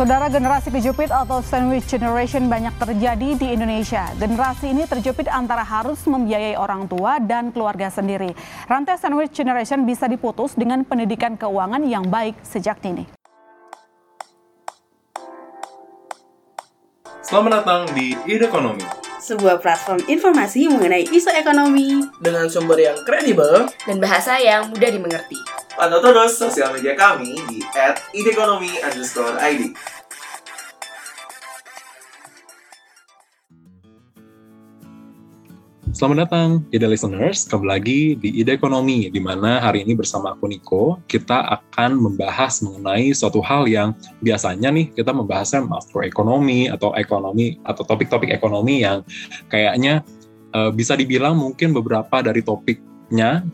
Saudara generasi kejepit atau sandwich generation banyak terjadi di Indonesia. Generasi ini terjepit antara harus membiayai orang tua dan keluarga sendiri. Rantai sandwich generation bisa diputus dengan pendidikan keuangan yang baik sejak dini. Selamat datang di Ide Ekonomi. Sebuah platform informasi mengenai isu ekonomi dengan sumber yang kredibel dan bahasa yang mudah dimengerti. Pantau terus sosial media kami di @idekonomi_id. Selamat datang, Ide Listeners. Kembali lagi di Ide Ekonomi, di mana hari ini bersama aku Niko, kita akan membahas mengenai suatu hal yang biasanya nih kita membahasnya makroekonomi atau ekonomi atau topik-topik ekonomi yang kayaknya uh, bisa dibilang mungkin beberapa dari topik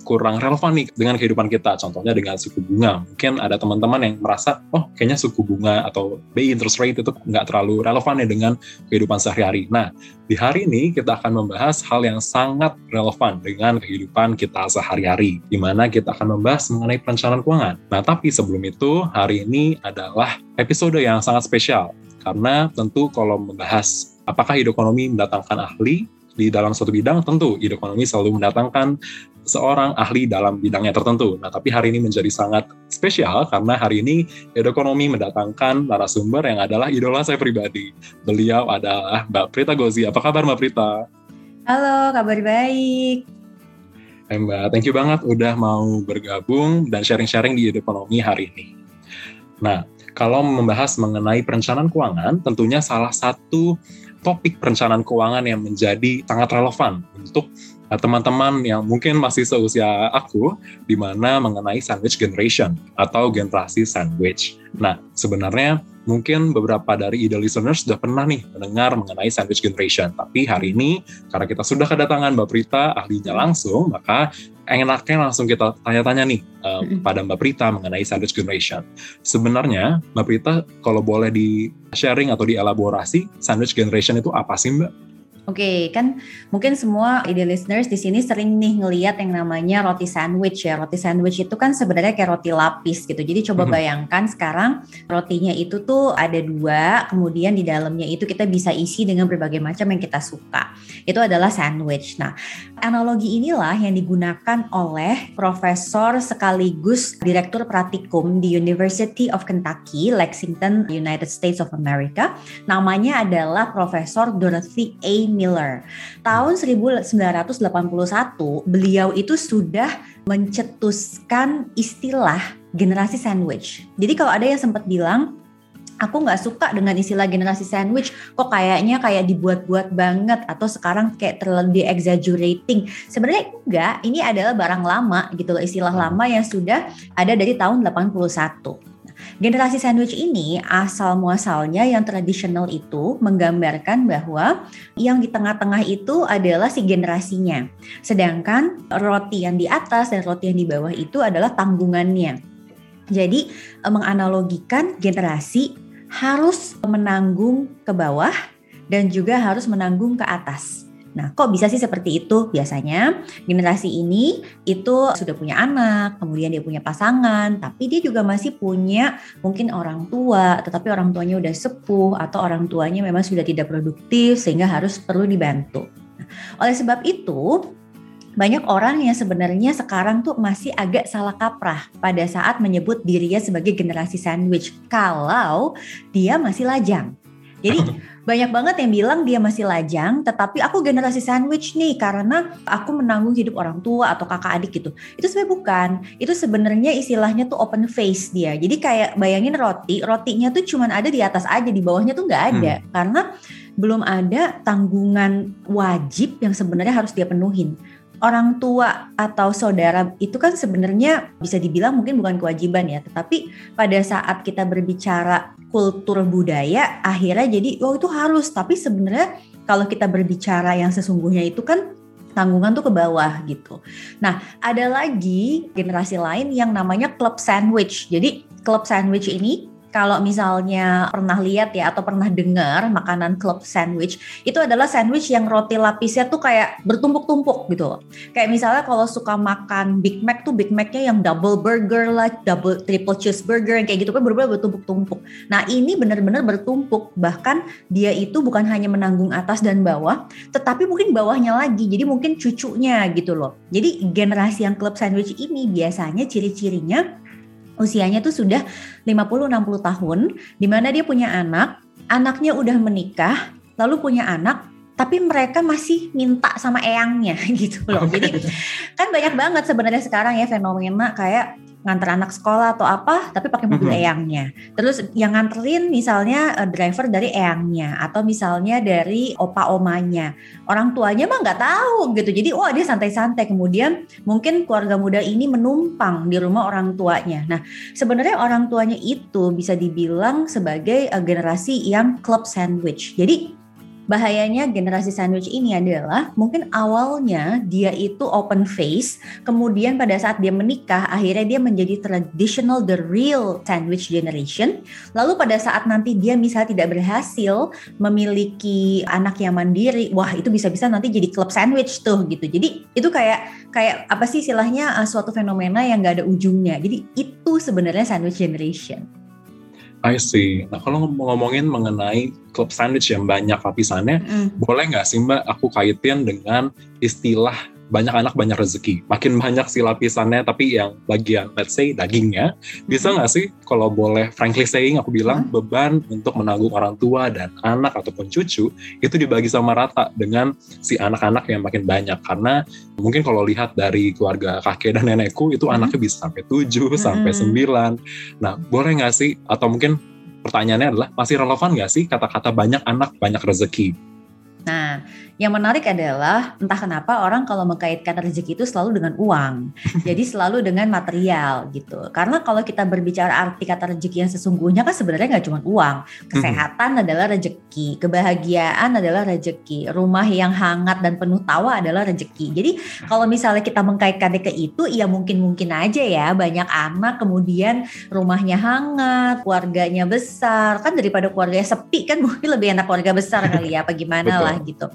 kurang relevan nih dengan kehidupan kita. Contohnya dengan suku bunga. Mungkin ada teman-teman yang merasa, oh kayaknya suku bunga atau BI interest rate itu nggak terlalu relevan ya dengan kehidupan sehari-hari. Nah, di hari ini kita akan membahas hal yang sangat relevan dengan kehidupan kita sehari-hari, di mana kita akan membahas mengenai perencanaan keuangan. Nah, tapi sebelum itu, hari ini adalah episode yang sangat spesial, karena tentu kalau membahas apakah ekonomi mendatangkan ahli, di dalam suatu bidang, tentu ekonomi selalu mendatangkan seorang ahli dalam bidangnya tertentu. Nah, tapi hari ini menjadi sangat spesial karena hari ini Ekonomi mendatangkan narasumber yang adalah idola saya pribadi. Beliau adalah Mbak Prita Gozi. Apa kabar Mbak Prita? Halo, kabar baik. Hai Mbak, thank you banget udah mau bergabung dan sharing-sharing di Ekonomi hari ini. Nah, kalau membahas mengenai perencanaan keuangan, tentunya salah satu topik perencanaan keuangan yang menjadi sangat relevan untuk teman-teman yang mungkin masih seusia aku, di mana mengenai sandwich generation atau generasi sandwich. Nah, sebenarnya mungkin beberapa dari ide listeners sudah pernah nih mendengar mengenai sandwich generation. Tapi hari ini, karena kita sudah kedatangan Mbak Prita, ahlinya langsung, maka enaknya langsung kita tanya-tanya nih uh, pada Mbak Prita mengenai sandwich generation. Sebenarnya, Mbak Prita, kalau boleh di sharing atau dielaborasi, sandwich generation itu apa sih Mbak? Oke, okay, kan mungkin semua ide listeners di sini sering nih ngeliat yang namanya roti sandwich ya. Roti sandwich itu kan sebenarnya kayak roti lapis gitu. Jadi coba mm -hmm. bayangkan sekarang rotinya itu tuh ada dua, kemudian di dalamnya itu kita bisa isi dengan berbagai macam yang kita suka. Itu adalah sandwich. Nah, analogi inilah yang digunakan oleh profesor sekaligus direktur pratikum di University of Kentucky, Lexington, United States of America. Namanya adalah Profesor Dorothy A. Miller. Tahun 1981 beliau itu sudah mencetuskan istilah generasi sandwich. Jadi kalau ada yang sempat bilang aku nggak suka dengan istilah generasi sandwich kok kayaknya kayak dibuat-buat banget atau sekarang kayak terlalu di exaggerating sebenarnya enggak ini adalah barang lama gitu loh istilah lama yang sudah ada dari tahun 81 Generasi sandwich ini asal muasalnya yang tradisional itu menggambarkan bahwa yang di tengah-tengah itu adalah si generasinya. Sedangkan roti yang di atas dan roti yang di bawah itu adalah tanggungannya. Jadi eh, menganalogikan generasi harus menanggung ke bawah dan juga harus menanggung ke atas. Nah, kok bisa sih seperti itu? Biasanya generasi ini itu sudah punya anak, kemudian dia punya pasangan, tapi dia juga masih punya mungkin orang tua, tetapi orang tuanya udah sepuh atau orang tuanya memang sudah tidak produktif sehingga harus perlu dibantu. Nah, oleh sebab itu, banyak orang yang sebenarnya sekarang tuh masih agak salah kaprah pada saat menyebut dirinya sebagai generasi sandwich kalau dia masih lajang. Jadi banyak banget yang bilang dia masih lajang, tetapi aku generasi sandwich nih karena aku menanggung hidup orang tua atau kakak adik gitu. Itu sebenarnya bukan. Itu sebenarnya istilahnya tuh open face dia. Jadi kayak bayangin roti, rotinya tuh cuman ada di atas aja, di bawahnya tuh nggak ada hmm. karena belum ada tanggungan wajib yang sebenarnya harus dia penuhin orang tua atau saudara itu kan sebenarnya bisa dibilang mungkin bukan kewajiban ya, tetapi pada saat kita berbicara kultur budaya akhirnya jadi oh itu harus, tapi sebenarnya kalau kita berbicara yang sesungguhnya itu kan tanggungan tuh ke bawah gitu. Nah, ada lagi generasi lain yang namanya club sandwich. Jadi club sandwich ini kalau misalnya pernah lihat ya atau pernah dengar makanan club sandwich, itu adalah sandwich yang roti lapisnya tuh kayak bertumpuk-tumpuk gitu. Kayak misalnya kalau suka makan Big Mac tuh Big Mac-nya yang double burger lah, double triple cheeseburger yang kayak gitu kan benar-benar bertumpuk-tumpuk. Nah, ini benar-benar bertumpuk. Bahkan dia itu bukan hanya menanggung atas dan bawah, tetapi mungkin bawahnya lagi. Jadi mungkin cucunya gitu loh. Jadi generasi yang club sandwich ini biasanya ciri-cirinya usianya tuh sudah 50-60 tahun, di mana dia punya anak, anaknya udah menikah, lalu punya anak, tapi mereka masih minta sama eyangnya gitu loh. Jadi kan banyak banget sebenarnya sekarang ya fenomena kayak nganter anak sekolah atau apa tapi pakai mobil Mhm. eyangnya. Terus yang nganterin misalnya eh, driver dari eyangnya atau misalnya dari opa omanya. Orang tuanya mah nggak tahu gitu. Jadi wah dia santai-santai. Kemudian mungkin keluarga muda ini menumpang di rumah orang tuanya. Nah, sebenarnya orang tuanya itu bisa dibilang sebagai eh, generasi yang club sandwich. Jadi bahayanya generasi sandwich ini adalah mungkin awalnya dia itu open face, kemudian pada saat dia menikah akhirnya dia menjadi traditional the real sandwich generation. Lalu pada saat nanti dia misalnya tidak berhasil memiliki anak yang mandiri, wah itu bisa-bisa nanti jadi club sandwich tuh gitu. Jadi itu kayak kayak apa sih istilahnya uh, suatu fenomena yang gak ada ujungnya. Jadi itu sebenarnya sandwich generation. I see. Nah kalau ngom- ngomongin mengenai club sandwich yang banyak lapisannya, Mm. boleh nggak sih Mbak aku kaitin dengan istilah banyak anak banyak rezeki. Makin banyak sih lapisannya, tapi yang bagian let's say dagingnya, bisa nggak sih kalau boleh frankly saying aku bilang beban untuk menanggung orang tua dan anak ataupun cucu itu dibagi sama rata dengan si anak-anak yang makin banyak karena mungkin kalau lihat dari keluarga kakek dan nenekku itu Hmm. anaknya bisa sampai 7 sampai Mm-mm. 9. Nah, boleh nggak sih atau mungkin pertanyaannya adalah masih relevan nggak sih kata-kata banyak anak banyak rezeki? Nah, yang menarik adalah entah kenapa orang kalau mengkaitkan rezeki itu selalu dengan uang. Jadi selalu dengan material gitu. Karena kalau kita berbicara arti kata rezeki yang sesungguhnya kan sebenarnya nggak cuma uang. Kesehatan adalah rezeki, kebahagiaan adalah rezeki, rumah yang hangat dan penuh tawa adalah rezeki. Jadi kalau misalnya kita mengkaitkannya ke itu, ya mungkin-mungkin aja ya banyak anak kemudian rumahnya hangat, keluarganya besar. Kan daripada keluarganya sepi kan mungkin lebih enak keluarga besar kali ya, apa gimana Betul. lah gitu.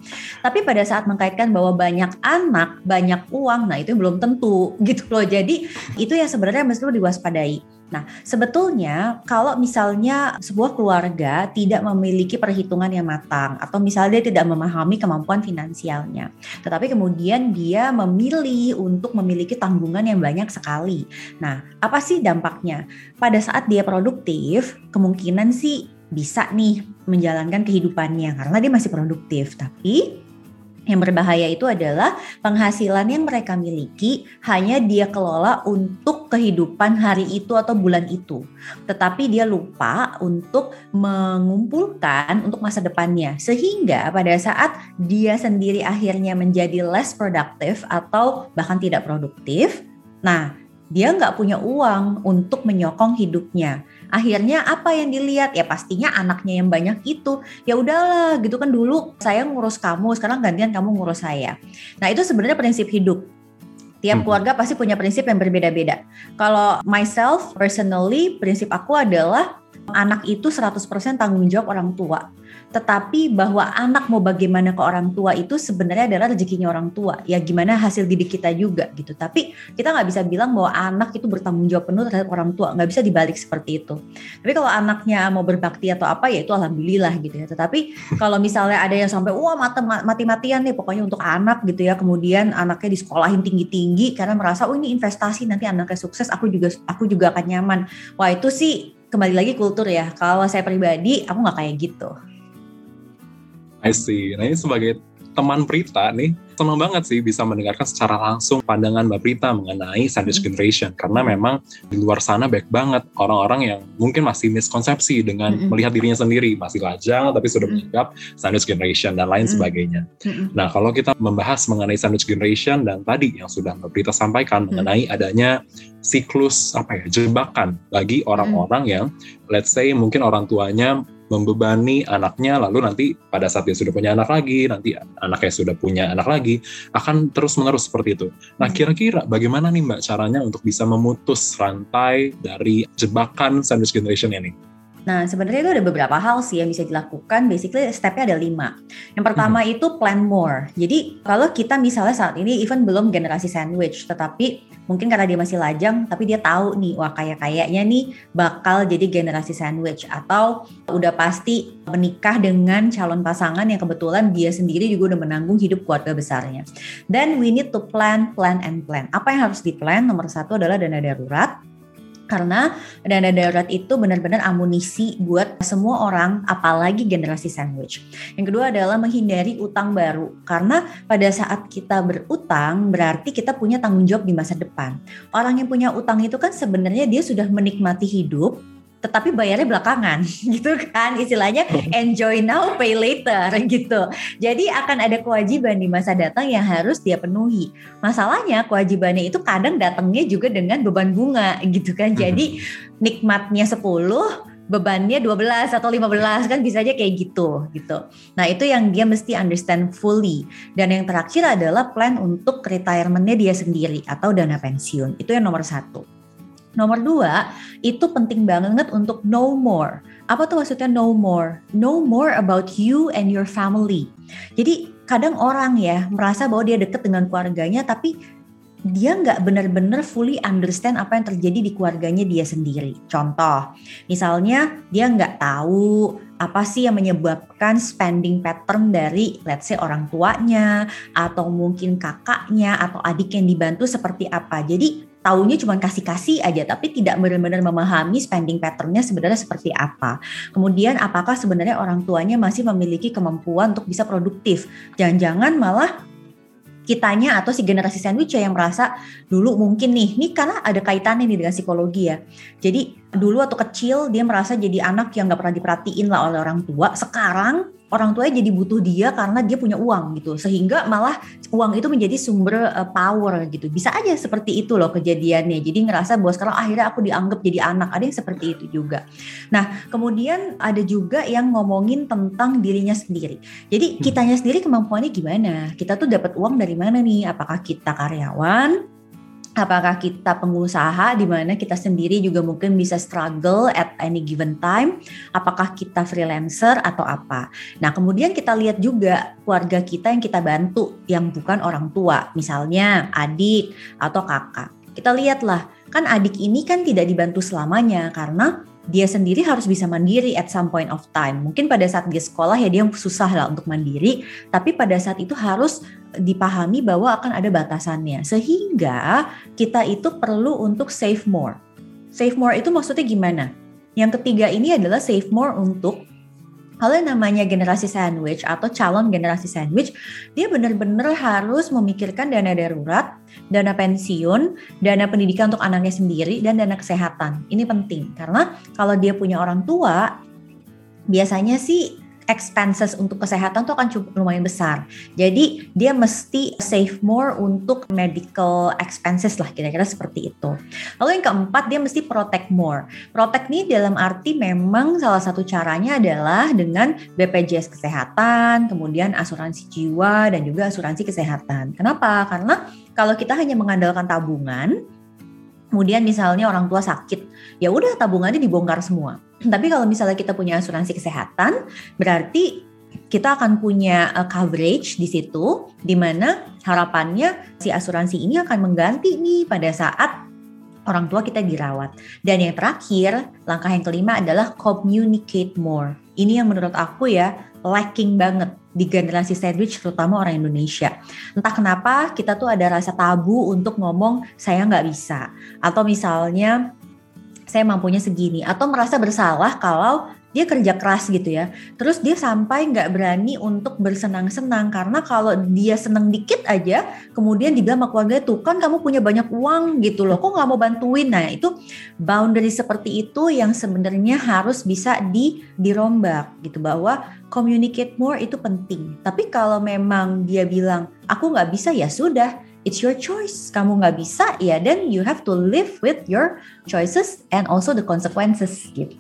Tapi pada saat mengkaitkan bahwa banyak anak, banyak uang, nah itu belum tentu gitu loh. Jadi itu yang sebenarnya mesti diwaspadai. Nah, sebetulnya kalau misalnya sebuah keluarga tidak memiliki perhitungan yang matang atau misalnya dia tidak memahami kemampuan finansialnya, tetapi kemudian dia memilih untuk memiliki tanggungan yang banyak sekali. Nah, apa sih dampaknya? Pada saat dia produktif, kemungkinan sih bisa nih menjalankan kehidupannya karena dia masih produktif. Tapi yang berbahaya itu adalah penghasilan yang mereka miliki hanya dia kelola untuk kehidupan hari itu atau bulan itu. Tetapi dia lupa untuk mengumpulkan untuk masa depannya. Sehingga pada saat dia sendiri akhirnya menjadi less productive atau bahkan tidak produktif, nah dia nggak punya uang untuk menyokong hidupnya. Akhirnya apa yang dilihat ya pastinya anaknya yang banyak itu. Ya udahlah gitu kan dulu saya ngurus kamu, sekarang gantian kamu ngurus saya. Nah, itu sebenarnya prinsip hidup. Tiap Mhm. keluarga pasti punya prinsip yang berbeda-beda. Kalau myself personally prinsip aku adalah anak itu 100% tanggung jawab orang tua. Tetapi bahwa anak mau bagaimana ke orang tua itu sebenarnya adalah rezekinya orang tua. Ya gimana hasil didik kita juga gitu. Tapi kita nggak bisa bilang bahwa anak itu bertanggung jawab penuh terhadap orang tua. Nggak bisa dibalik seperti itu. Tapi kalau anaknya mau berbakti atau apa ya itu alhamdulillah gitu ya. Tetapi kalau misalnya ada yang sampai wah mati mati-matian nih pokoknya untuk anak gitu ya. Kemudian anaknya disekolahin tinggi-tinggi karena merasa oh ini investasi nanti anaknya sukses aku juga aku juga akan nyaman. Wah itu sih kembali lagi kultur ya. Kalau saya pribadi aku nggak kayak gitu. I see. Nah ini sebagai teman Prita nih, senang banget sih bisa mendengarkan secara langsung pandangan Mbak Prita mengenai sandwich Mm. generation. Karena memang di luar sana banyak banget orang-orang yang mungkin masih miskonsepsi dengan Mm-mm. melihat dirinya sendiri. Masih lajang tapi sudah Mm. menganggap sandwich generation dan lain sebagainya. Nah kalau kita membahas mengenai sandwich generation dan tadi yang sudah Mbak Prita sampaikan mengenai adanya siklus apa ya jebakan bagi orang-orang yang let's say mungkin orang tuanya membebani anaknya lalu nanti pada saat dia sudah punya anak lagi nanti anaknya sudah punya anak lagi akan terus menerus seperti itu. Nah Hmm. kira-kira bagaimana nih mbak caranya untuk bisa memutus rantai dari jebakan sandwich generation ini? Nah, sebenarnya itu ada beberapa hal sih yang bisa dilakukan. Basically, stepnya ada lima. Yang pertama hmm. itu plan more. Jadi, kalau kita misalnya saat ini even belum generasi sandwich, tetapi mungkin karena dia masih lajang, tapi dia tahu nih, wah kayak kayaknya nih bakal jadi generasi sandwich atau udah pasti menikah dengan calon pasangan yang kebetulan dia sendiri juga udah menanggung hidup keluarga besarnya. Then we need to plan, plan, and plan. Apa yang harus di plan? Nomor satu adalah dana darurat karena dana darurat itu benar-benar amunisi buat semua orang, apalagi generasi sandwich. Yang kedua adalah menghindari utang baru, karena pada saat kita berutang berarti kita punya tanggung jawab di masa depan. Orang yang punya utang itu kan sebenarnya dia sudah menikmati hidup, tetapi bayarnya belakangan gitu kan istilahnya enjoy now pay later gitu jadi akan ada kewajiban di masa datang yang harus dia penuhi masalahnya kewajibannya itu kadang datangnya juga dengan beban bunga gitu kan jadi nikmatnya 10 bebannya 12 atau 15 kan bisa aja kayak gitu gitu. Nah, itu yang dia mesti understand fully. Dan yang terakhir adalah plan untuk retirementnya dia sendiri atau dana pensiun. Itu yang nomor satu. Nomor dua, itu penting banget untuk know more. Apa tuh maksudnya know more? Know more about you and your family. Jadi kadang orang ya merasa bahwa dia deket dengan keluarganya tapi dia nggak benar-benar fully understand apa yang terjadi di keluarganya dia sendiri. Contoh, misalnya dia nggak tahu apa sih yang menyebabkan spending pattern dari let's say orang tuanya atau mungkin kakaknya atau adik yang dibantu seperti apa. Jadi taunya cuma kasih-kasih aja tapi tidak benar-benar memahami spending patternnya sebenarnya seperti apa. Kemudian apakah sebenarnya orang tuanya masih memiliki kemampuan untuk bisa produktif? Jangan-jangan malah kitanya atau si generasi sandwich yang merasa dulu mungkin nih, ini karena ada kaitannya nih dengan psikologi ya. Jadi dulu atau kecil dia merasa jadi anak yang nggak pernah diperhatiin lah oleh orang tua. Sekarang orang tuanya jadi butuh dia karena dia punya uang gitu. Sehingga malah uang itu menjadi sumber uh, power gitu. Bisa aja seperti itu loh kejadiannya. Jadi ngerasa bahwa sekarang akhirnya aku dianggap jadi anak. Ada yang seperti itu juga. Nah kemudian ada juga yang ngomongin tentang dirinya sendiri. Jadi hmm. kitanya sendiri kemampuannya gimana? Kita tuh dapat uang dari mana nih? Apakah kita karyawan apakah kita pengusaha di mana kita sendiri juga mungkin bisa struggle at any given time, apakah kita freelancer atau apa. Nah, kemudian kita lihat juga keluarga kita yang kita bantu yang bukan orang tua, misalnya adik atau kakak. Kita lihatlah, kan adik ini kan tidak dibantu selamanya karena dia sendiri harus bisa mandiri at some point of time. Mungkin pada saat dia sekolah ya dia susah lah untuk mandiri, tapi pada saat itu harus dipahami bahwa akan ada batasannya. Sehingga kita itu perlu untuk save more. Save more itu maksudnya gimana? Yang ketiga ini adalah save more untuk kalau yang namanya generasi sandwich atau calon generasi sandwich, dia benar-benar harus memikirkan dana darurat, dana pensiun, dana pendidikan untuk anaknya sendiri, dan dana kesehatan. Ini penting karena kalau dia punya orang tua, biasanya sih expenses untuk kesehatan tuh akan cukup lumayan besar. Jadi dia mesti save more untuk medical expenses lah kira-kira seperti itu. Lalu yang keempat dia mesti protect more. Protect nih dalam arti memang salah satu caranya adalah dengan BPJS kesehatan, kemudian asuransi jiwa dan juga asuransi kesehatan. Kenapa? Karena kalau kita hanya mengandalkan tabungan, kemudian misalnya orang tua sakit, ya udah tabungannya dibongkar semua tapi kalau misalnya kita punya asuransi kesehatan, berarti kita akan punya uh, coverage di situ, di mana harapannya si asuransi ini akan mengganti nih pada saat orang tua kita dirawat. Dan yang terakhir, langkah yang kelima adalah communicate more. Ini yang menurut aku ya lacking banget di generasi sandwich terutama orang Indonesia. Entah kenapa kita tuh ada rasa tabu untuk ngomong saya nggak bisa. Atau misalnya saya mampunya segini atau merasa bersalah kalau dia kerja keras gitu ya. Terus dia sampai nggak berani untuk bersenang-senang karena kalau dia seneng dikit aja, kemudian dibilang sama keluarga tuh kan kamu punya banyak uang gitu loh, kok nggak mau bantuin? Nah itu boundary seperti itu yang sebenarnya harus bisa di dirombak gitu bahwa communicate more itu penting. Tapi kalau memang dia bilang aku nggak bisa ya sudah it's your choice. Kamu nggak bisa, ya then you have to live with your choices and also the consequences gitu.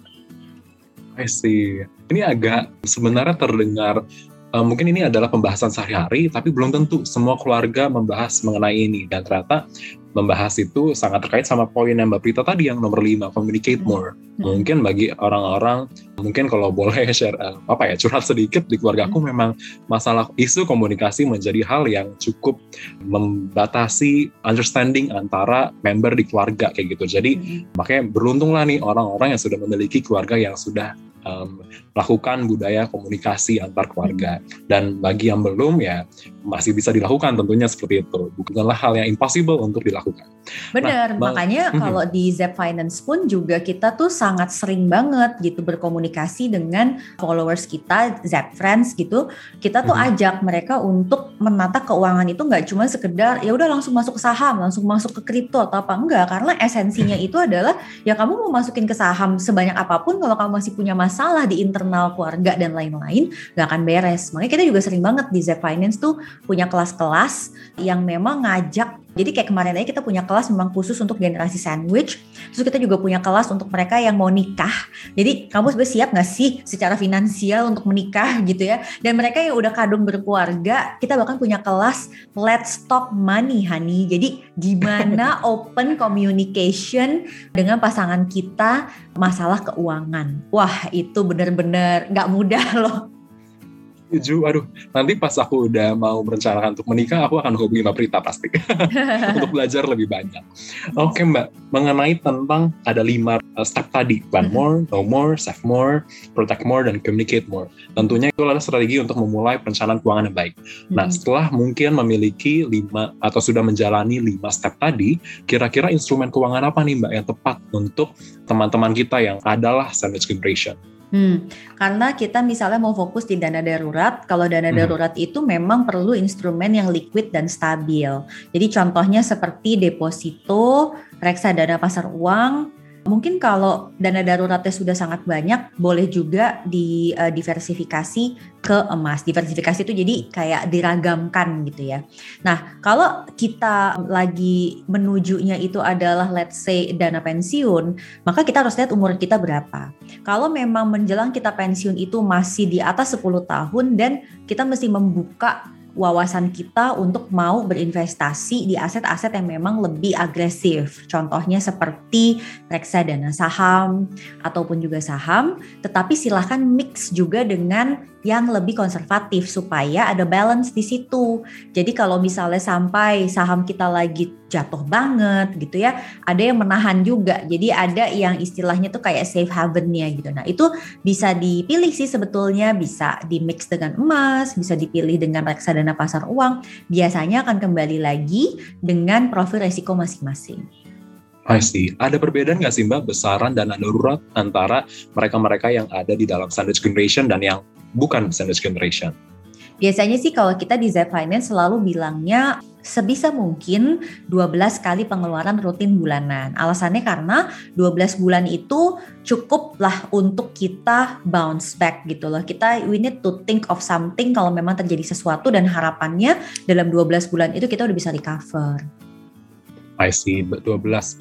I see. Ini agak sebenarnya terdengar uh, mungkin ini adalah pembahasan sehari-hari, tapi belum tentu semua keluarga membahas mengenai ini. Dan ternyata membahas itu sangat terkait sama poin yang Mbak Prita tadi yang nomor 5, communicate more. Hmm. Mungkin bagi orang-orang, mungkin kalau boleh share uh, apa ya curhat sedikit di keluarga aku hmm. memang masalah isu komunikasi menjadi hal yang cukup membatasi understanding antara member di keluarga kayak gitu. Jadi hmm. makanya beruntunglah nih orang-orang yang sudah memiliki keluarga yang sudah um, melakukan budaya komunikasi antar keluarga. Dan bagi yang belum ya masih bisa dilakukan tentunya seperti itu. Bukanlah hal yang impossible untuk dilakukan. Benar, nah, makanya -hmm. kalau di Zep Finance pun juga kita tuh sangat sering banget gitu berkomunikasi dengan followers kita, Zep Friends gitu. Kita tuh -hmm. ajak mereka untuk menata keuangan itu nggak cuma sekedar ya udah langsung masuk ke saham, langsung masuk ke kripto atau apa enggak, karena esensinya itu adalah ya kamu mau masukin ke saham sebanyak apa pun kalau kamu masih punya masalah di internal keluarga dan lain-lain nggak akan beres. Makanya kita juga sering banget di Zep Finance tuh punya kelas-kelas yang memang ngajak jadi kayak kemarin aja kita punya kelas memang khusus untuk generasi sandwich. Terus kita juga punya kelas untuk mereka yang mau nikah. Jadi kamu sebenarnya siap nggak sih secara finansial untuk menikah gitu ya? Dan mereka yang udah kadung berkeluarga, kita bahkan punya kelas Let's Talk Money Honey. Jadi gimana open communication dengan pasangan kita masalah keuangan. Wah itu bener-bener nggak mudah loh setuju. Aduh, nanti pas aku udah mau merencanakan untuk menikah, aku akan hubungi Mbak Prita pasti untuk belajar lebih banyak. Oke Mbak, mengenai tentang ada lima uh, step tadi, plan mm-hmm. more, know more, save more, protect more, dan communicate more. Tentunya itu adalah strategi untuk memulai perencanaan keuangan yang baik. Nah, mm-hmm. setelah mungkin memiliki lima atau sudah menjalani lima step tadi, kira-kira instrumen keuangan apa nih Mbak yang tepat untuk teman-teman kita yang adalah sandwich generation? Hmm, karena kita misalnya mau fokus di dana darurat, kalau dana hmm. darurat itu memang perlu instrumen yang liquid dan stabil. Jadi contohnya seperti deposito, reksadana pasar uang, Mungkin kalau dana daruratnya sudah sangat banyak, boleh juga di uh, diversifikasi ke emas. Diversifikasi itu jadi kayak diragamkan gitu ya. Nah, kalau kita lagi menujunya itu adalah let's say dana pensiun, maka kita harus lihat umur kita berapa. Kalau memang menjelang kita pensiun itu masih di atas 10 tahun dan kita mesti membuka wawasan kita untuk mau berinvestasi di aset-aset yang memang lebih agresif. Contohnya seperti reksadana saham ataupun juga saham, tetapi silahkan mix juga dengan yang lebih konservatif supaya ada balance di situ. Jadi kalau misalnya sampai saham kita lagi jatuh banget gitu ya, ada yang menahan juga. Jadi ada yang istilahnya tuh kayak safe havennya gitu. Nah itu bisa dipilih sih sebetulnya, bisa di mix dengan emas, bisa dipilih dengan reksadana pasar uang. Biasanya akan kembali lagi dengan profil resiko masing-masing. I see. Ada perbedaan nggak sih Mbak besaran dana darurat antara mereka-mereka yang ada di dalam sandwich generation dan yang bukan sandwich generation. Biasanya sih kalau kita di Z Finance selalu bilangnya sebisa mungkin 12 kali pengeluaran rutin bulanan. Alasannya karena 12 bulan itu cukup lah untuk kita bounce back gitu loh. Kita we need to think of something kalau memang terjadi sesuatu dan harapannya dalam 12 bulan itu kita udah bisa recover. I see 12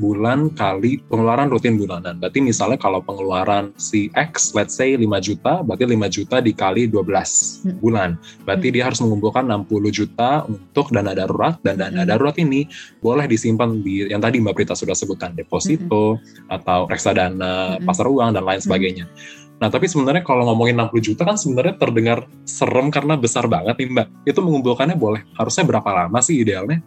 bulan kali pengeluaran rutin bulanan. Berarti misalnya kalau pengeluaran si X let's say 5 juta, berarti 5 juta dikali 12 hmm. bulan. Berarti hmm. dia harus mengumpulkan 60 juta untuk dana darurat dan dana hmm. darurat ini boleh disimpan di yang tadi Mbak Prita sudah sebutkan deposito hmm. atau reksadana hmm. pasar uang dan lain hmm. sebagainya. Nah, tapi sebenarnya kalau ngomongin 60 juta kan sebenarnya terdengar serem karena besar banget nih Mbak. Itu mengumpulkannya boleh. Harusnya berapa lama sih idealnya?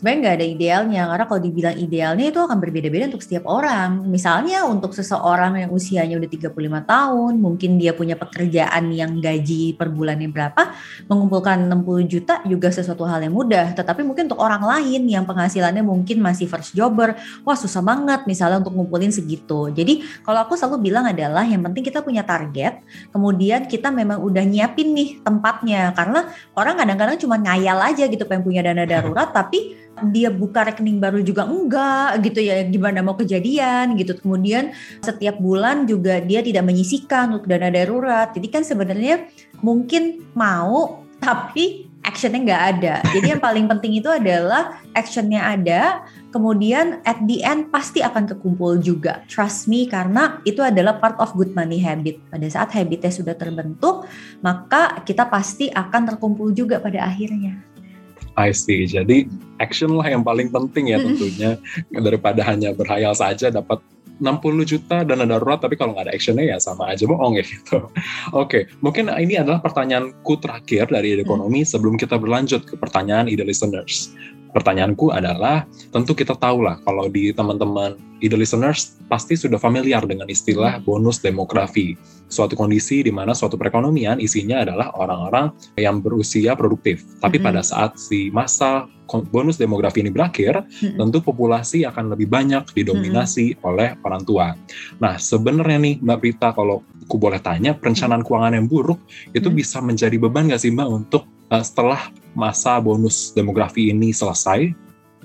Sebenarnya nggak ada idealnya karena kalau dibilang idealnya itu akan berbeda-beda untuk setiap orang. Misalnya untuk seseorang yang usianya udah 35 tahun, mungkin dia punya pekerjaan yang gaji per bulannya berapa, mengumpulkan 60 juta juga sesuatu hal yang mudah. Tetapi mungkin untuk orang lain yang penghasilannya mungkin masih first jobber, wah susah banget misalnya untuk ngumpulin segitu. Jadi kalau aku selalu bilang adalah yang penting kita punya target, kemudian kita memang udah nyiapin nih tempatnya karena orang kadang-kadang cuma ngayal aja gitu pengen punya dana darurat tapi dia buka rekening baru juga enggak gitu ya gimana mau kejadian gitu kemudian setiap bulan juga dia tidak menyisikan untuk dana darurat jadi kan sebenarnya mungkin mau tapi actionnya nggak ada jadi yang paling penting itu adalah actionnya ada kemudian at the end pasti akan kekumpul juga. Trust me karena itu adalah part of good money habit. Pada saat habitnya sudah terbentuk, maka kita pasti akan terkumpul juga pada akhirnya. I see. Jadi action lah yang paling penting ya tentunya daripada hanya berhayal saja dapat 60 juta dana darurat tapi kalau nggak ada actionnya ya sama aja bohong ya gitu. Oke, okay. mungkin ini adalah pertanyaanku terakhir dari ekonomi hmm. sebelum kita berlanjut ke pertanyaan ide listeners. Pertanyaanku adalah, tentu kita tahu lah kalau di teman-teman ide listeners pasti sudah familiar dengan istilah bonus demografi. Suatu kondisi di mana suatu perekonomian isinya adalah orang-orang yang berusia produktif. Tapi -hmm. pada saat si masa bonus demografi ini berakhir, -hmm. tentu populasi akan lebih banyak didominasi -hmm. oleh orang tua. Nah, sebenarnya nih Mbak Prita, kalau aku boleh tanya, perencanaan keuangan yang buruk itu -hmm. bisa menjadi beban nggak sih Mbak untuk uh, setelah masa bonus demografi ini selesai?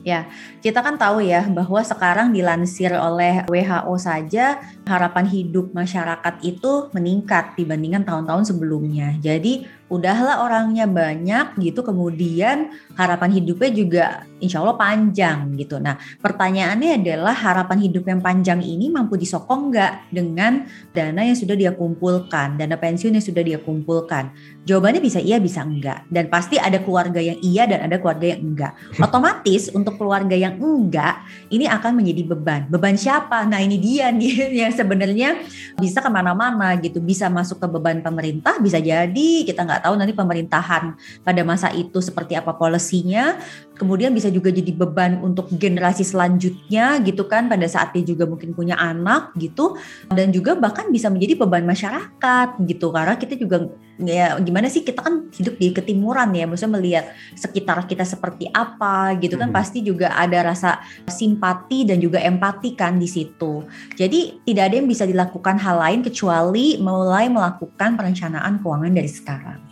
Ya, kita kan tahu ya bahwa sekarang dilansir oleh WHO saja harapan hidup masyarakat itu meningkat dibandingkan tahun-tahun sebelumnya. Jadi udahlah orangnya banyak gitu kemudian harapan hidupnya juga insya Allah panjang gitu. Nah pertanyaannya adalah harapan hidup yang panjang ini mampu disokong nggak dengan dana yang sudah dia kumpulkan dana pensiun yang sudah dia kumpulkan? Jawabannya bisa iya bisa enggak dan pasti ada keluarga yang iya dan ada keluarga yang enggak otomatis untuk keluarga yang enggak ini akan menjadi beban. Beban siapa? Nah ini dia nih yang sebenarnya bisa ke mana-mana gitu. Bisa masuk ke beban pemerintah bisa jadi kita nggak nggak tahu nanti pemerintahan pada masa itu seperti apa polisinya. Kemudian bisa juga jadi beban untuk generasi selanjutnya gitu kan pada saat dia juga mungkin punya anak gitu dan juga bahkan bisa menjadi beban masyarakat gitu karena kita juga ya gimana sih kita kan hidup di ketimuran ya maksudnya melihat sekitar kita seperti apa gitu kan hmm. pasti juga ada rasa simpati dan juga empati kan di situ. Jadi tidak ada yang bisa dilakukan hal lain kecuali mulai melakukan perencanaan keuangan dari sekarang.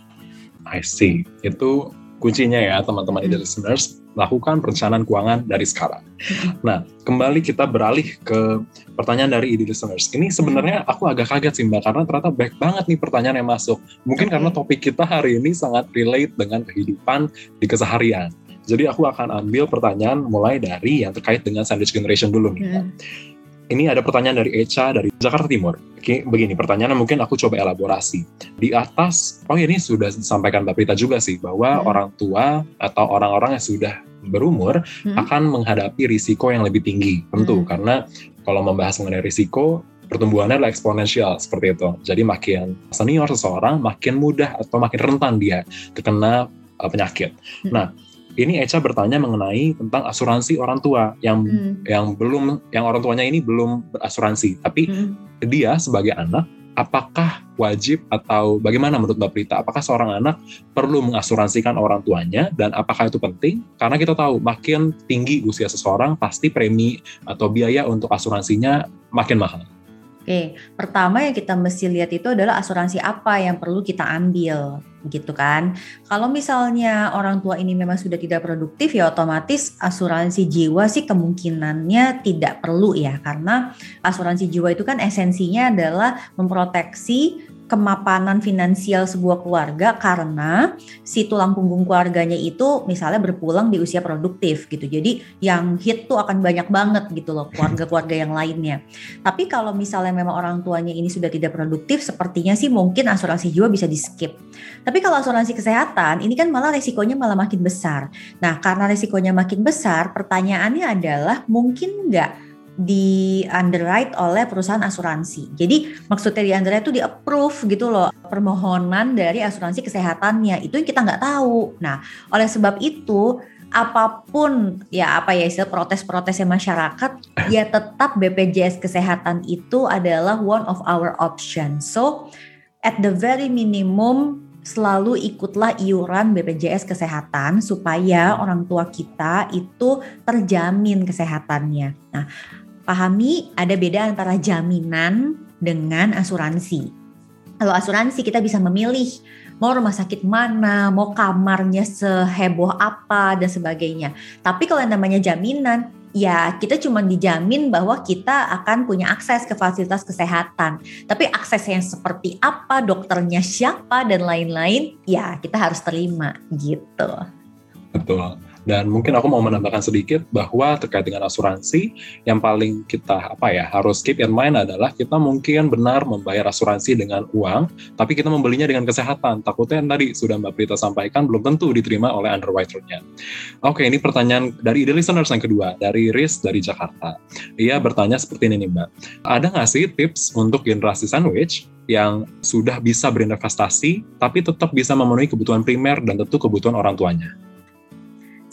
I see. Itu kuncinya ya teman-teman hmm. listeners, lakukan perencanaan keuangan dari sekarang. Nah, kembali kita beralih ke pertanyaan dari ide listeners. Ini sebenarnya hmm. aku agak kaget sih Mbak, karena ternyata baik banget nih pertanyaan yang masuk. Mungkin okay. karena topik kita hari ini sangat relate dengan kehidupan di keseharian. Jadi aku akan ambil pertanyaan mulai dari yang terkait dengan sandwich generation dulu nih. Hmm ini ada pertanyaan dari Echa dari Jakarta Timur. Oke, begini pertanyaannya mungkin aku coba elaborasi. Di atas, oh ini sudah disampaikan Mbak Prita juga sih, bahwa hmm. orang tua atau orang-orang yang sudah berumur hmm. akan menghadapi risiko yang lebih tinggi. Tentu, hmm. karena kalau membahas mengenai risiko, pertumbuhannya adalah eksponensial seperti itu. Jadi makin senior seseorang, makin mudah atau makin rentan dia terkena uh, penyakit. Hmm. Nah, ini Echa bertanya mengenai tentang asuransi orang tua yang hmm. yang belum yang orang tuanya ini belum berasuransi. Tapi hmm. dia sebagai anak apakah wajib atau bagaimana menurut Mbak Prita? Apakah seorang anak perlu mengasuransikan orang tuanya? Dan apakah itu penting? Karena kita tahu makin tinggi usia seseorang pasti premi atau biaya untuk asuransinya makin mahal Oke, pertama yang kita mesti lihat itu adalah asuransi apa yang perlu kita ambil, gitu kan. Kalau misalnya orang tua ini memang sudah tidak produktif, ya otomatis asuransi jiwa sih kemungkinannya tidak perlu ya, karena asuransi jiwa itu kan esensinya adalah memproteksi kemapanan finansial sebuah keluarga karena si tulang punggung keluarganya itu misalnya berpulang di usia produktif gitu. Jadi yang hit tuh akan banyak banget gitu loh keluarga-keluarga yang lainnya. Tapi kalau misalnya memang orang tuanya ini sudah tidak produktif sepertinya sih mungkin asuransi jiwa bisa di skip. Tapi kalau asuransi kesehatan ini kan malah resikonya malah makin besar. Nah karena resikonya makin besar pertanyaannya adalah mungkin nggak di underwrite oleh perusahaan asuransi. Jadi maksudnya di underwrite itu di approve gitu loh permohonan dari asuransi kesehatannya itu yang kita nggak tahu. Nah oleh sebab itu apa pun ya apa ya istilah protes-protesnya masyarakat ya tetap BPJS kesehatan itu adalah one of our options. So at the very minimum selalu ikutlah iuran BPJS kesehatan supaya orang tua kita itu terjamin kesehatannya. Nah, pahami ada beda antara jaminan dengan asuransi. Kalau asuransi kita bisa memilih mau rumah sakit mana, mau kamarnya seheboh apa dan sebagainya. Tapi kalau yang namanya jaminan, ya kita cuma dijamin bahwa kita akan punya akses ke fasilitas kesehatan. Tapi aksesnya seperti apa, dokternya siapa dan lain-lain, ya kita harus terima gitu. Betul. Dan mungkin aku mau menambahkan sedikit bahwa terkait dengan asuransi, yang paling kita apa ya harus keep in mind adalah kita mungkin benar membayar asuransi dengan uang, tapi kita membelinya dengan kesehatan. Takutnya yang tadi sudah Mbak Prita sampaikan belum tentu diterima oleh underwriter-nya. Oke, ini pertanyaan dari ide listeners yang kedua, dari Riz dari Jakarta. Ia bertanya seperti ini nih Mbak, ada nggak sih tips untuk generasi sandwich yang sudah bisa berinvestasi, tapi tetap bisa memenuhi kebutuhan primer dan tentu kebutuhan orang tuanya?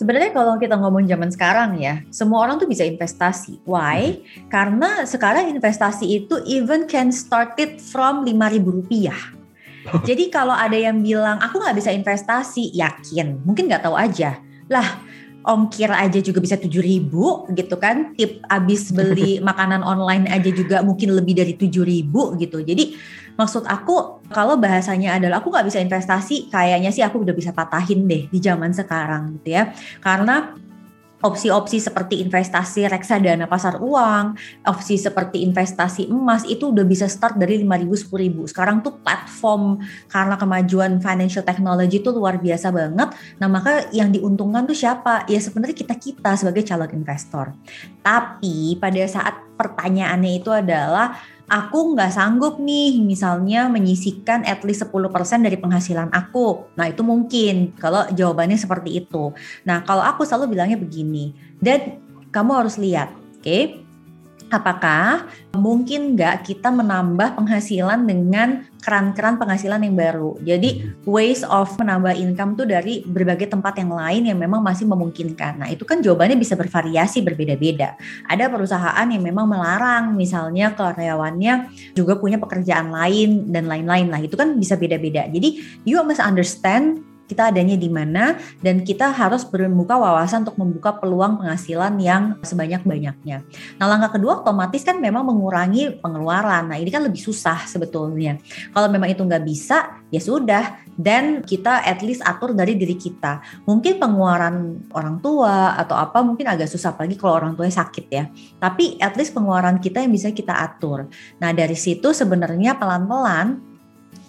Sebenarnya kalau kita ngomong zaman sekarang ya, semua orang tuh bisa investasi. Why? Hmm. Karena sekarang investasi itu even can start it from lima ribu rupiah. Jadi kalau ada yang bilang aku nggak bisa investasi, yakin, mungkin nggak tahu aja. Lah, ongkir aja juga bisa tujuh ribu gitu kan tip abis beli makanan online aja juga mungkin lebih dari tujuh ribu gitu jadi maksud aku kalau bahasanya adalah aku nggak bisa investasi kayaknya sih aku udah bisa patahin deh di zaman sekarang gitu ya karena opsi-opsi seperti investasi reksadana pasar uang, opsi seperti investasi emas itu udah bisa start dari 5.000 10.000. Sekarang tuh platform karena kemajuan financial technology itu luar biasa banget. Nah, maka yang diuntungkan tuh siapa? Ya sebenarnya kita-kita sebagai calon investor. Tapi pada saat pertanyaannya itu adalah aku nggak sanggup nih misalnya menyisikan at least 10% dari penghasilan aku. Nah itu mungkin kalau jawabannya seperti itu. Nah kalau aku selalu bilangnya begini, dan kamu harus lihat, oke, okay? Apakah mungkin nggak kita menambah penghasilan dengan keran-keran penghasilan yang baru. Jadi ways of menambah income tuh dari berbagai tempat yang lain yang memang masih memungkinkan. Nah itu kan jawabannya bisa bervariasi berbeda-beda. Ada perusahaan yang memang melarang misalnya karyawannya juga punya pekerjaan lain dan lain-lain. Nah itu kan bisa beda-beda. Jadi you must understand kita adanya di mana dan kita harus membuka wawasan untuk membuka peluang penghasilan yang sebanyak-banyaknya. Nah, langkah kedua otomatis kan memang mengurangi pengeluaran. Nah, ini kan lebih susah sebetulnya. Kalau memang itu nggak bisa, ya sudah. Dan kita at least atur dari diri kita. Mungkin pengeluaran orang tua atau apa mungkin agak susah lagi kalau orang tuanya sakit ya. Tapi at least pengeluaran kita yang bisa kita atur. Nah, dari situ sebenarnya pelan-pelan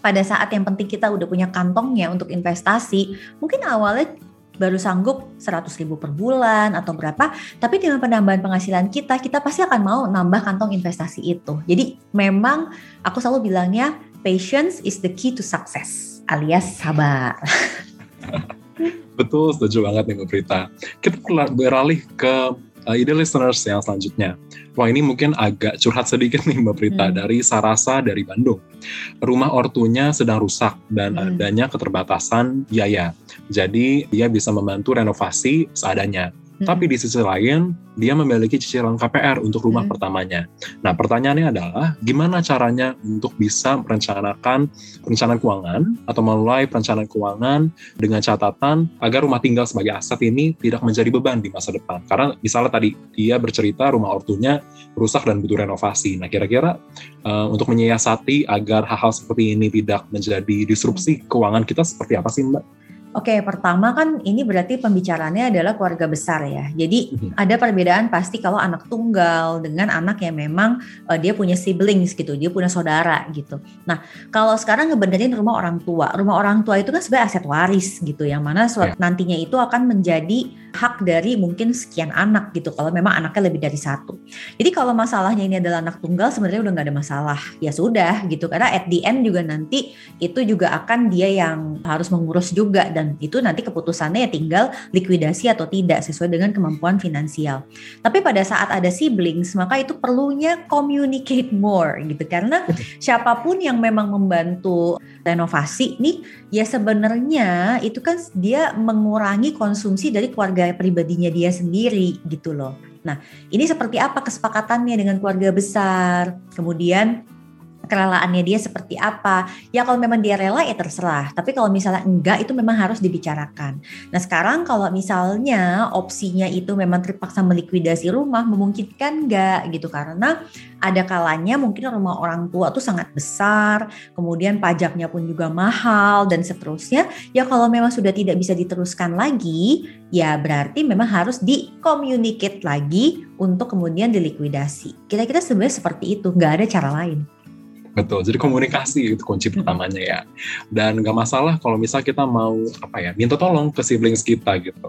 pada saat yang penting kita udah punya kantongnya untuk investasi, mungkin awalnya baru sanggup 100 ribu per bulan atau berapa, tapi dengan penambahan penghasilan kita, kita pasti akan mau nambah kantong investasi itu. Jadi memang aku selalu bilangnya patience is the key to success, alias sabar. Betul, setuju banget nih Mbak Prita. Kita beralih ke uh, ide listeners yang selanjutnya. Wah ini mungkin agak curhat sedikit nih Mbak Prita hmm. dari Sarasa dari Bandung. Rumah ortunya sedang rusak dan hmm. adanya keterbatasan biaya. Jadi dia bisa membantu renovasi seadanya. Hmm. Tapi di sisi lain, dia memiliki cicilan KPR untuk rumah hmm. pertamanya. Nah, pertanyaannya adalah gimana caranya untuk bisa merencanakan perencanaan keuangan atau mulai perencanaan keuangan dengan catatan agar rumah tinggal sebagai aset ini tidak menjadi beban di masa depan. Karena misalnya tadi dia bercerita rumah ortunya rusak dan butuh renovasi. Nah, kira-kira uh, untuk menyiasati agar hal-hal seperti ini tidak menjadi disrupsi keuangan kita seperti apa sih, Mbak? Oke, pertama kan ini berarti pembicaranya adalah keluarga besar ya. Jadi mm-hmm. ada perbedaan pasti kalau anak tunggal dengan anak yang memang uh, dia punya siblings gitu, dia punya saudara gitu. Nah, kalau sekarang ngebenerin rumah orang tua, rumah orang tua itu kan sebenarnya aset waris gitu, yang mana yeah. nantinya itu akan menjadi hak dari mungkin sekian anak gitu. Kalau memang anaknya lebih dari satu. Jadi kalau masalahnya ini adalah anak tunggal, sebenarnya udah nggak ada masalah. Ya sudah gitu, karena at the end juga nanti itu juga akan dia yang harus mengurus juga dan dan itu nanti keputusannya ya tinggal likuidasi atau tidak sesuai dengan kemampuan finansial. Tapi pada saat ada siblings maka itu perlunya communicate more gitu karena siapa pun yang memang membantu renovasi nih ya sebenarnya itu kan dia mengurangi konsumsi dari keluarga pribadinya dia sendiri gitu loh. Nah, ini seperti apa kesepakatannya dengan keluarga besar? Kemudian kerelaannya dia seperti apa. Ya kalau memang dia rela ya terserah. Tapi kalau misalnya enggak itu memang harus dibicarakan. Nah sekarang kalau misalnya opsinya itu memang terpaksa melikuidasi rumah memungkinkan enggak gitu karena ada kalanya mungkin rumah orang tua tuh sangat besar, kemudian pajaknya pun juga mahal dan seterusnya. Ya kalau memang sudah tidak bisa diteruskan lagi, ya berarti memang harus di communicate lagi untuk kemudian dilikuidasi. Kira-kira sebenarnya seperti itu, nggak ada cara lain. Betul, jadi komunikasi itu kunci pertamanya ya. Dan nggak masalah kalau misal kita mau apa ya, minta tolong ke siblings kita gitu.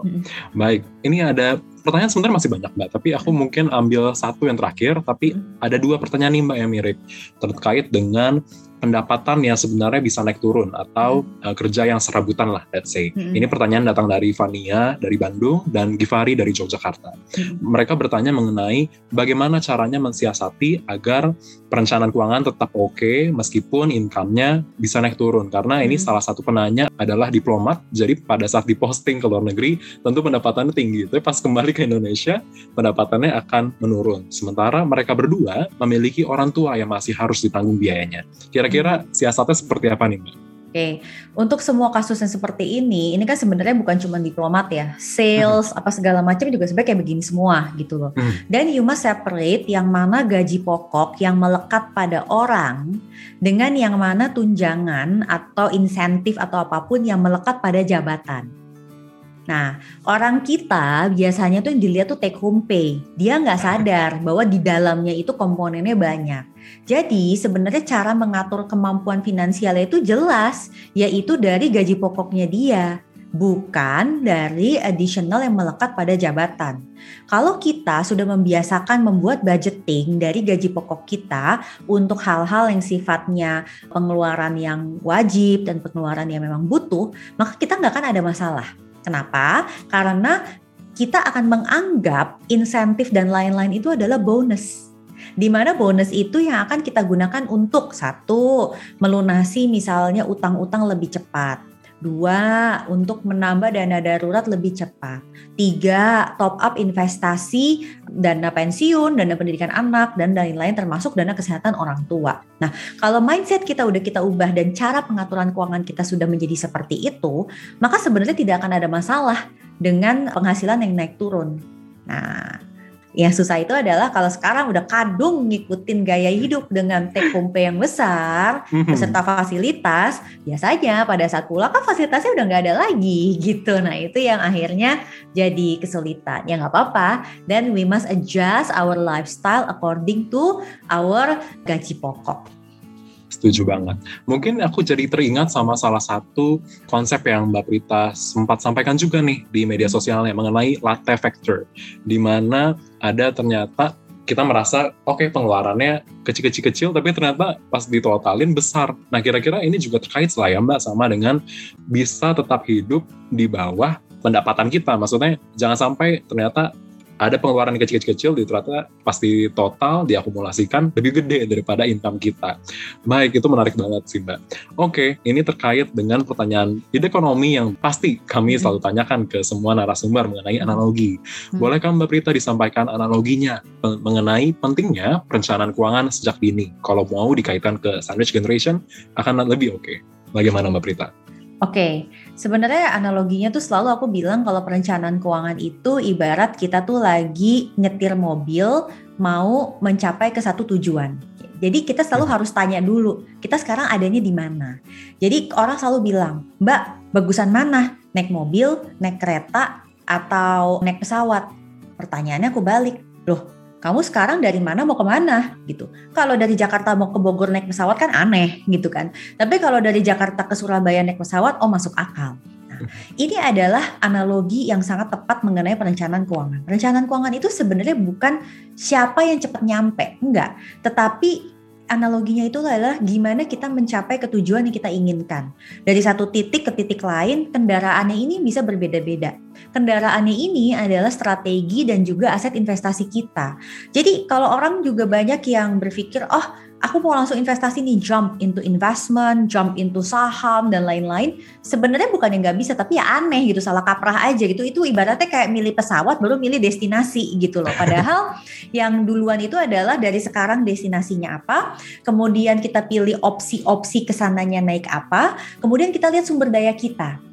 Baik, ini ada pertanyaan sebenarnya masih banyak mbak, tapi aku mungkin ambil satu yang terakhir. Tapi ada dua pertanyaan nih mbak yang mirip terkait dengan pendapatan yang sebenarnya bisa naik turun atau uh, kerja yang serabutan lah, let's say. Hmm. Ini pertanyaan datang dari Vania dari Bandung dan Givari dari Yogyakarta. Mereka bertanya mengenai bagaimana caranya mensiasati agar perencanaan keuangan tetap oke meskipun income-nya bisa naik turun. Karena ini Hmm. salah satu penanya adalah diplomat, jadi pada saat diposting ke luar negeri tentu pendapatannya tinggi. Tapi pas kembali ke Indonesia pendapatannya akan menurun. Sementara mereka berdua memiliki orang tua yang masih harus ditanggung biayanya. Kira-kira siasatnya seperti apa nih Mbak? Oke, untuk semua kasus yang seperti ini, ini kan sebenarnya bukan cuma diplomat ya, sales apa segala macam juga sebenarnya kayak begini semua gitu loh. Hmm. Dan you must separate yang mana gaji pokok yang melekat pada orang dengan yang mana tunjangan atau insentif atau apa pun yang melekat pada jabatan. Nah, orang kita biasanya tuh yang dilihat tuh take home pay. Dia nggak sadar bahwa di dalamnya itu komponennya banyak. Jadi sebenarnya cara mengatur kemampuan finansialnya itu jelas, yaitu dari gaji pokoknya dia, bukan dari additional yang melekat pada jabatan. Kalau kita sudah membiasakan membuat budgeting dari gaji pokok kita untuk hal-hal yang sifatnya pengeluaran yang wajib dan pengeluaran yang memang butuh, maka kita nggak akan ada masalah. Kenapa? Karena kita akan menganggap insentif dan lain-lain itu adalah bonus di mana bonus itu yang akan kita gunakan untuk satu melunasi misalnya utang-utang lebih cepat. Dua, untuk menambah dana darurat lebih cepat. Tiga, top up investasi, dana pensiun, dana pendidikan anak, dan lain-lain termasuk dana kesehatan orang tua. Nah, kalau mindset kita udah kita ubah dan cara pengaturan keuangan kita sudah menjadi seperti itu, maka sebenarnya tidak akan ada masalah dengan penghasilan yang naik turun. Nah, yang susah itu adalah kalau sekarang udah kadung ngikutin gaya hidup dengan take home pay yang besar beserta fasilitas, biasanya pada saat pulang kan fasilitasnya udah nggak ada lagi gitu. Nah itu yang akhirnya jadi kesulitan. Ya nggak apa-apa. Then we must adjust our lifestyle according to our gaji pokok. Setuju banget. Mungkin aku jadi teringat sama salah satu konsep yang Mbak Prita sempat sampaikan juga nih di media sosialnya mengenai latte factor, di mana ada ternyata kita merasa oke okay, pengeluarannya kecil-kecil-kecil tapi ternyata pas ditotalin besar. Nah kira-kira ini juga terkait lah ya Mbak sama dengan bisa tetap hidup di bawah pendapatan kita. Maksudnya jangan sampai ternyata ada pengeluaran kecil-kecil di ternyata pasti total diakumulasikan lebih gede daripada income kita. Baik, itu menarik banget sih Mbak. Oke, ini terkait dengan pertanyaan ide ekonomi yang pasti kami selalu tanyakan ke semua narasumber mengenai analogi. Bolehkah Mbak Prita disampaikan analoginya mengenai pentingnya perencanaan keuangan sejak dini? Kalau mau dikaitkan ke sandwich generation akan lebih oke. Bagaimana Mbak Prita? Oke, okay. Sebenarnya analoginya tuh selalu aku bilang kalau perencanaan keuangan itu ibarat kita tuh lagi nyetir mobil mau mencapai ke satu tujuan. Jadi kita selalu harus tanya dulu, kita sekarang adanya di mana. Jadi orang selalu bilang, Mbak, bagusan mana? Naik mobil, naik kereta, atau naik pesawat? Pertanyaannya aku balik, loh kamu sekarang dari mana mau ke mana gitu. Kalau dari Jakarta mau ke Bogor naik pesawat kan aneh gitu kan. Tapi kalau dari Jakarta ke Surabaya naik pesawat, oh masuk akal. Nah, ini adalah analogi yang sangat tepat mengenai perencanaan keuangan. Perencanaan keuangan itu sebenarnya bukan siapa yang cepat nyampe, enggak. Tetapi analoginya itu adalah gimana kita mencapai ketujuan yang kita inginkan. Dari satu titik ke titik lain, kendaraannya ini bisa berbeda-beda. Kendaraannya ini adalah strategi dan juga aset investasi kita. Jadi kalau orang juga banyak yang berpikir, oh aku mau langsung investasi nih, jump into investment, jump into saham dan lain-lain. Sebenarnya bukan yang nggak bisa, tapi ya aneh gitu, salah kaprah aja gitu. Itu ibaratnya kayak milih pesawat baru milih destinasi gitu loh. Padahal yang duluan itu adalah dari sekarang destinasinya apa, kemudian kita pilih opsi-opsi ke sananya naik apa, kemudian kita lihat sumber daya kita.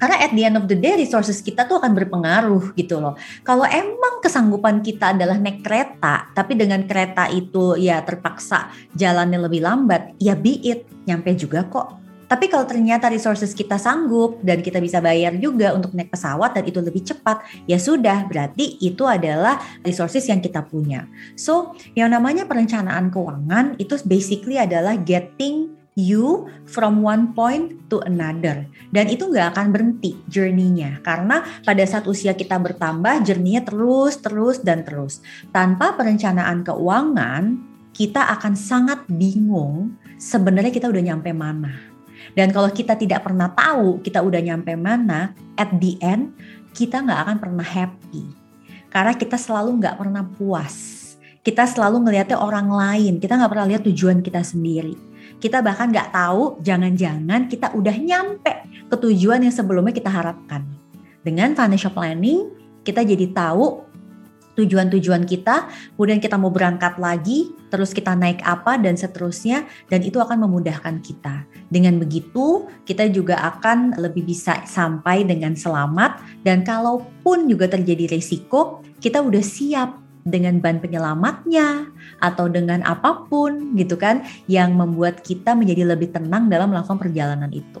Karena at the end of the day resources kita tuh akan berpengaruh gitu loh. Kalau emang kesanggupan kita adalah naik kereta, tapi dengan kereta itu ya terpaksa jalannya lebih lambat, ya be it, nyampe juga kok. Tapi kalau ternyata resources kita sanggup dan kita bisa bayar juga untuk naik pesawat dan itu lebih cepat, ya sudah berarti itu adalah resources yang kita punya. So, yang namanya perencanaan keuangan itu basically adalah getting you from one point to another dan itu nggak akan berhenti journey-nya karena pada saat usia kita bertambah journey-nya terus terus dan terus tanpa perencanaan keuangan kita akan sangat bingung sebenarnya kita udah nyampe mana dan kalau kita tidak pernah tahu kita udah nyampe mana, at the end kita nggak akan pernah happy. Karena kita selalu nggak pernah puas. Kita selalu ngelihatnya orang lain, kita nggak pernah lihat tujuan kita sendiri. Kita bahkan nggak tahu, jangan-jangan kita udah nyampe ke tujuan yang sebelumnya kita harapkan. Dengan financial planning, kita jadi tahu tujuan-tujuan kita, kemudian kita mau berangkat lagi, terus kita naik apa dan seterusnya, dan itu akan memudahkan kita. Dengan begitu, kita juga akan lebih bisa sampai dengan selamat, dan kalaupun juga terjadi risiko, kita udah siap dengan ban penyelamatnya atau dengan apa pun gitu kan yang membuat kita menjadi lebih tenang dalam melakukan perjalanan itu.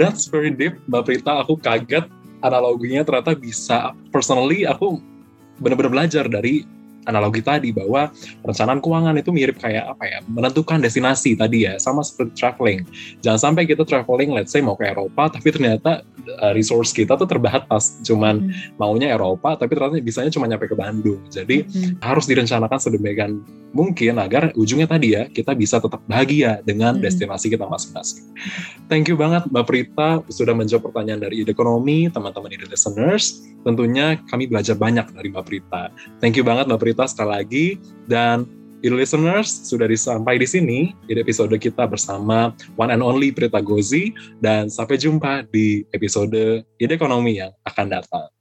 That's very deep, Mbak Prita. Aku kaget analoginya ternyata bisa. Personally, aku benar-benar belajar dari analogi tadi bahwa perencanaan keuangan itu mirip kayak apa ya menentukan destinasi tadi ya sama seperti traveling. Jangan sampai kita traveling let's say mau ke Eropa tapi ternyata uh, resource kita tuh terbatas. Cuman hmm. maunya Eropa tapi ternyata bisanya cuma nyampe ke Bandung. Jadi hmm. harus direncanakan sedemikian mungkin agar ujungnya tadi ya kita bisa tetap bahagia dengan hmm. destinasi kita masing-masing. Thank you banget Mbak Prita sudah menjawab pertanyaan dari ide ekonomi teman-teman ide listeners. Tentunya kami belajar banyak dari Mbak Prita. Thank you banget Mbak Prita cerita sekali lagi dan Ido listeners, sudah sampai di sini di episode kita bersama one and only Prita Gozi dan sampai jumpa di episode Ide Ekonomi yang akan datang.